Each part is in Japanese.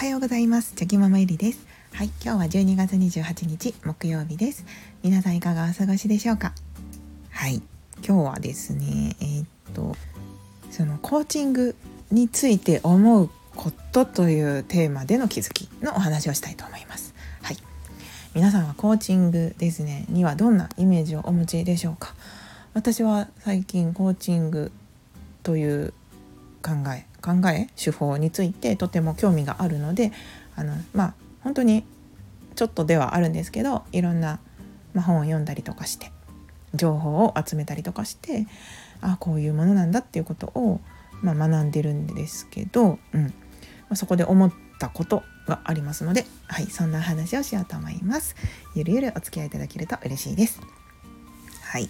はようございます。チョキママゆりです。はい今日は12月28日木曜日です。皆さんいかがお過ごしでしょうか？はい今日はですねえー、っとそのコーチングについて思うことというテーマでの気づきのお話をしたいと思います。はい皆さんはコーチングですねにはどんなイメージをお持ちでしょうか？私は最近コーチングという考え考え手法についてとても興味があるのであのまあ本当にちょっとではあるんですけどいろんな、ま、本を読んだりとかして情報を集めたりとかしてああこういうものなんだっていうことを、まあ、学んでるんですけど、うんま、そこで思ったことがありますので、はい、そんな話をしようと思います。ゆるゆるお付き合いいただけると嬉しいです。はい、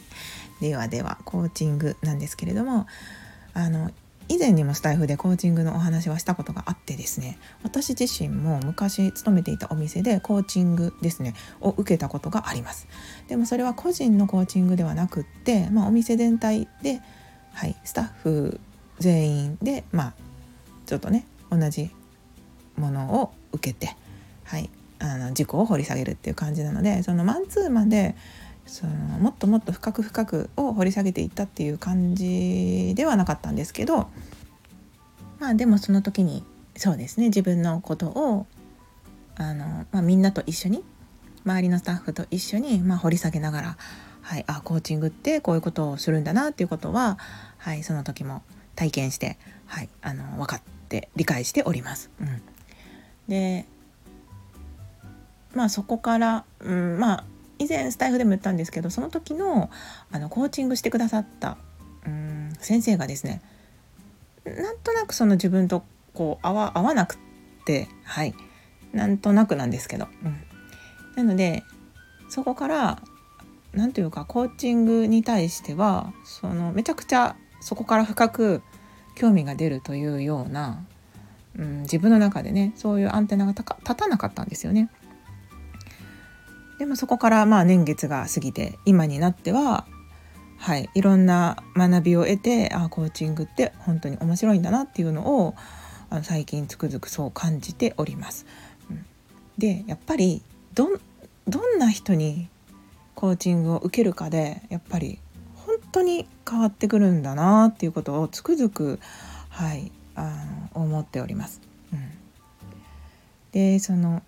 ではではコーチングなんですけれどもあの以前にもスタイフでコーチングのお話はしたことがあってですね私自身も昔勤めていたお店でコーチングですねを受けたことがあります。でもそれは個人のコーチングではなくって、まあ、お店全体で、はい、スタッフ全員でまあちょっとね同じものを受けて、はい、あの自己を掘り下げるっていう感じなのでそのマンツーマンでそのもっともっと深く深くを掘り下げていったっていう感じではなかったんですけどまあでもその時にそうですね自分のことをあの、まあ、みんなと一緒に周りのスタッフと一緒に、まあ、掘り下げながら、はい、あコーチングってこういうことをするんだなっていうことは、はい、その時も体験して、はい、あの分かって理解しております。うん、でまあそこから、うん、まあ以前スタイフでも言ったんですけどその時のあのコーチングしてくださったうん先生がですねなんとなくその自分とこう合わ合わなくってはいなんとなくなんですけど、うん、なのでそこから何というかコーチングに対してはそのめちゃくちゃそこから深く興味が出るというような、うん、自分の中でねそういうアンテナが立たなかったんですよね。でもそこからまあ年月が過ぎて今になってははい、いろんな学びを得てあコーチングって本当に面白いんだなっていうのをあの最近つくづくそう感じております。うん、でやっぱりどんな人にコーチングを受けるかでやっぱり本当に変わってくるんだなっていうことをつくづく、はい、あの思っております。うん、でその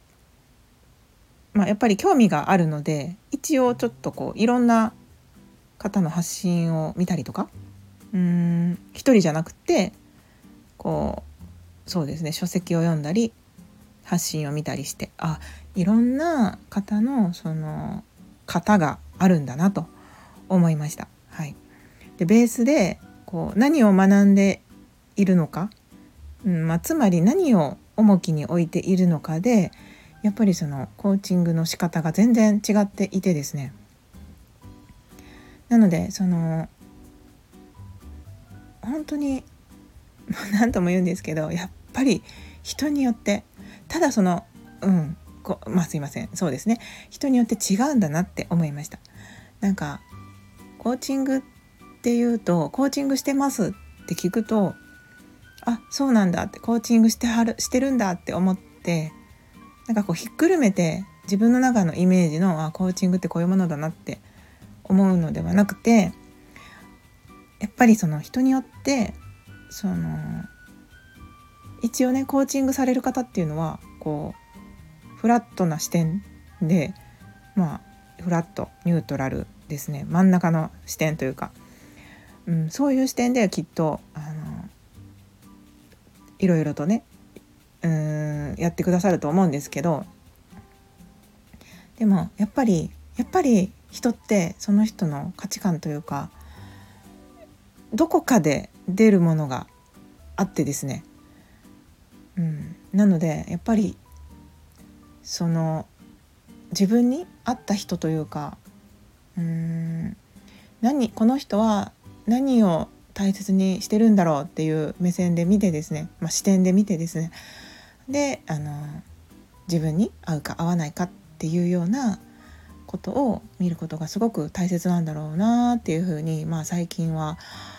まあ、やっぱり興味があるので一応ちょっとこういろんな方の発信を見たりとかうん一人じゃなくてこうそうですね書籍を読んだり発信を見たりしてあいろんな方のその型があるんだなと思いました。はい、でベースでこう何を学んでいるのか、うんまあ、つまり何を重きに置いているのかでやっぱりそのコーチングの仕方が全然違っていてですね。なのでその本当に 何とも言うんですけどやっぱり人によってただそのうんこまあすいません。そうですね。人によって違うんだなって思いました。なんかコーチングっていうとコーチングしてますって聞くとあそうなんだってコーチングしてはるしてるんだって思ってなんかこうひっくるめて自分の中のイメージのあコーチングってこういうものだなって思うのではなくてやっぱりその人によってその一応ねコーチングされる方っていうのはこうフラットな視点でまあフラットニュートラルですね。真ん中の視点というか、うん、そういう視点ではきっとあのいろいろとねうんやってくださると思うんですけどでもやっぱりやっぱり人ってその人の価値観というかどこかで出るものがあってですね、うん、なのでやっぱりその自分に合った人というかうん何この人は何を大切にしてるんだろうっていう目線で見てですね、まあ、視点で見てですねであの自分に合うか合わないかっていうようなことを見ることがすごく大切なんだろうなっていうふうに、まあ、最近は、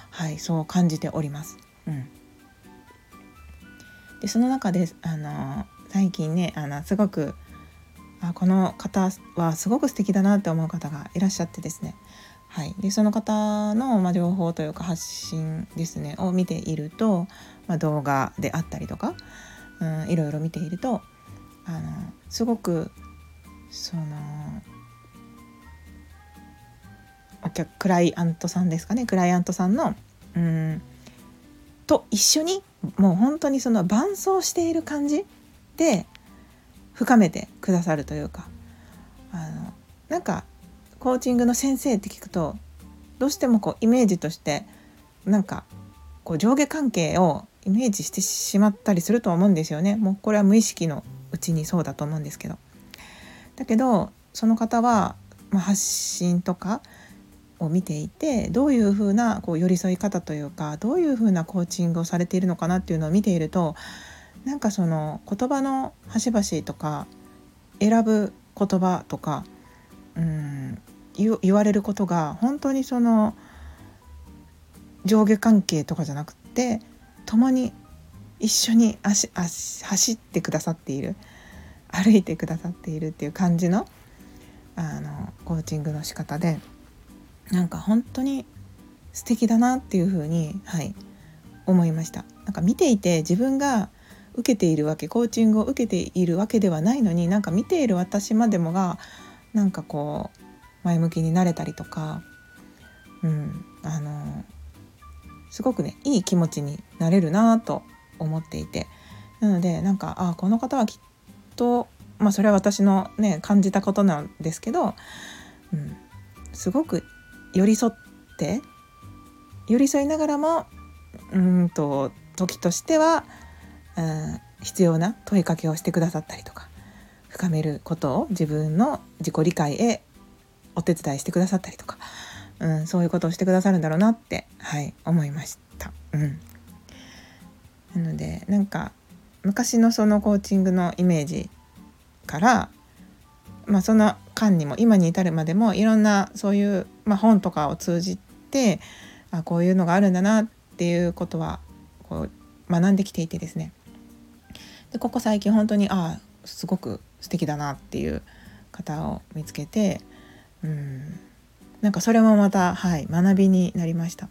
はい、そう感じております。うん、でその中であの最近ねあのすごくあこの方はすごく素敵だなって思う方がいらっしゃってですね。はい、でその方の、まあ、情報というか発信ですねを見ていると、まあ、動画であったりとか、うん、いろいろ見ているとあのすごくそのお客クライアントさんですかね。クライアントさんのうんと一緒にもう本当にその伴走している感じで深めてくださるというかあのなんかコーチングの先生って聞くとどうしてもこうイメージとしてなんかこう上下関係をイメージしてしまったりすると思うんですよね。もうこれは無意識のうちにそうだと思うんですけど。だけどその方は、まあ、発信とかを見ていてどういうふうなこう寄り添い方というかどういうふうなコーチングをされているのかなっていうのを見ているとなんかその言葉の端々とか選ぶ言葉とかうん言われることが本当にその上下関係とかじゃなくって共に一緒に足足走ってくださっている歩いてくださっているっていう感じのあのコーチングの仕方でなんか本当に素敵だなっていうふうに、はい、思いました。なんか見ていて自分が受けているわけコーチングを受けているわけではないのになんか見ている私までもがなんかこう前向きになれたりとか、うん、あのすごくねいい気持ちになれるなと思っていて。なのでなんかあこの方はきっとまあそれは私のね感じたことなんですけど、うん、すごく寄り添って寄り添いながらもうんと時としては、うん、必要な問いかけをしてくださったりとか深めることを自分の自己理解へお手伝いしてくださったりとか、うん、そういうことをしてくださるんだろうなって、はい、思いました。うん、なのでなんか昔のそのコーチングのイメージから、まあ、その間にも今に至るまでもいろんなそういう、まあ、本とかを通じてあこういうのがあるんだなっていうことはこう学んできていてですね。でここ最近本当にああすごく素敵だなっていう方を見つけてうん。なんかそれもまたはい学びになりました。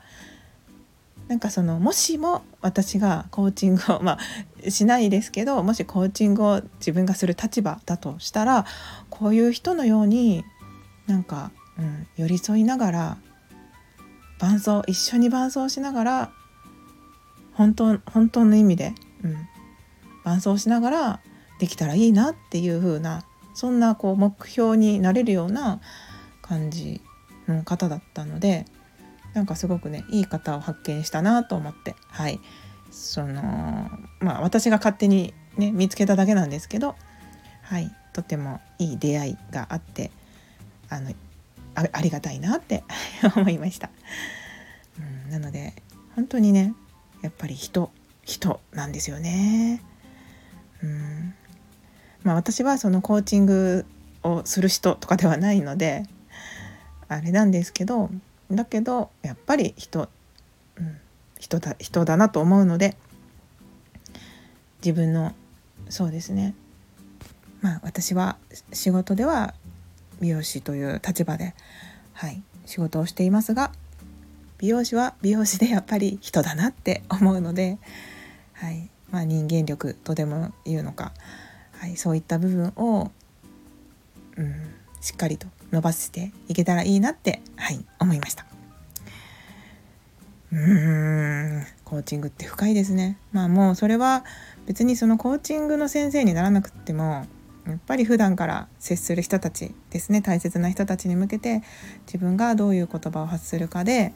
なんかそのもしも私がコーチングをまあしないですけどもしコーチングを自分がする立場だとしたらこういう人のようになんか、うん、寄り添いながら伴走一緒に伴走しながら本当本当の意味で、うん、伴走しながらできたらいいなっていう風なそんなこう目標になれるような感じ方だったのでなんかすごくねいい方を発見したなと思ってはい。そのまあ私が勝手にね見つけただけなんですけどはい。とてもいい出会いがあってあのありがたいなって 思いました、うん、なので本当にねやっぱり人人なんですよね。うん。まあ私はそのコーチングをする人とかではないのであれなんですけどだけどやっぱり人、うん、人だ人だなと思うので自分のそうですね。まあ私は仕事では美容師という立場で、はい、仕事をしていますが美容師は美容師でやっぱり人だなって思うので、はいまあ、人間力とでも言うのか、はい、そういった部分を、うん、しっかりと伸ばしていけたらいいなって、はい、思いました。うーんコーチングって深いですね。まあもうそれは別にそのコーチングの先生にならなくってもやっぱり普段から接する人たちですね大切な人たちに向けて自分がどういう言葉を発するかで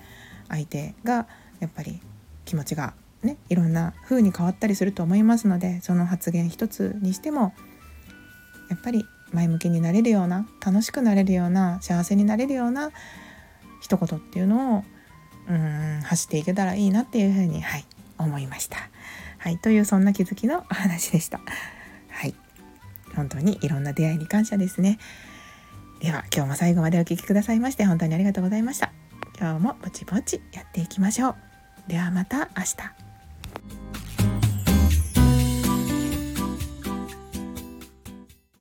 相手がやっぱり気持ちがねいろんな風に変わったりすると思いますのでその発言一つにしてもやっぱり前向きになれるような楽しくなれるような幸せになれるような一言っていうのをうん走っていけたらいいなっていうふうに、はい、思いました。はい、というそんな気づきのお話でした。はい、本当にいろんな出会いに感謝ですね。では今日も最後までお聴きくださいまして本当にありがとうございました。今日もぼちぼちやっていきましょう。ではまた明日。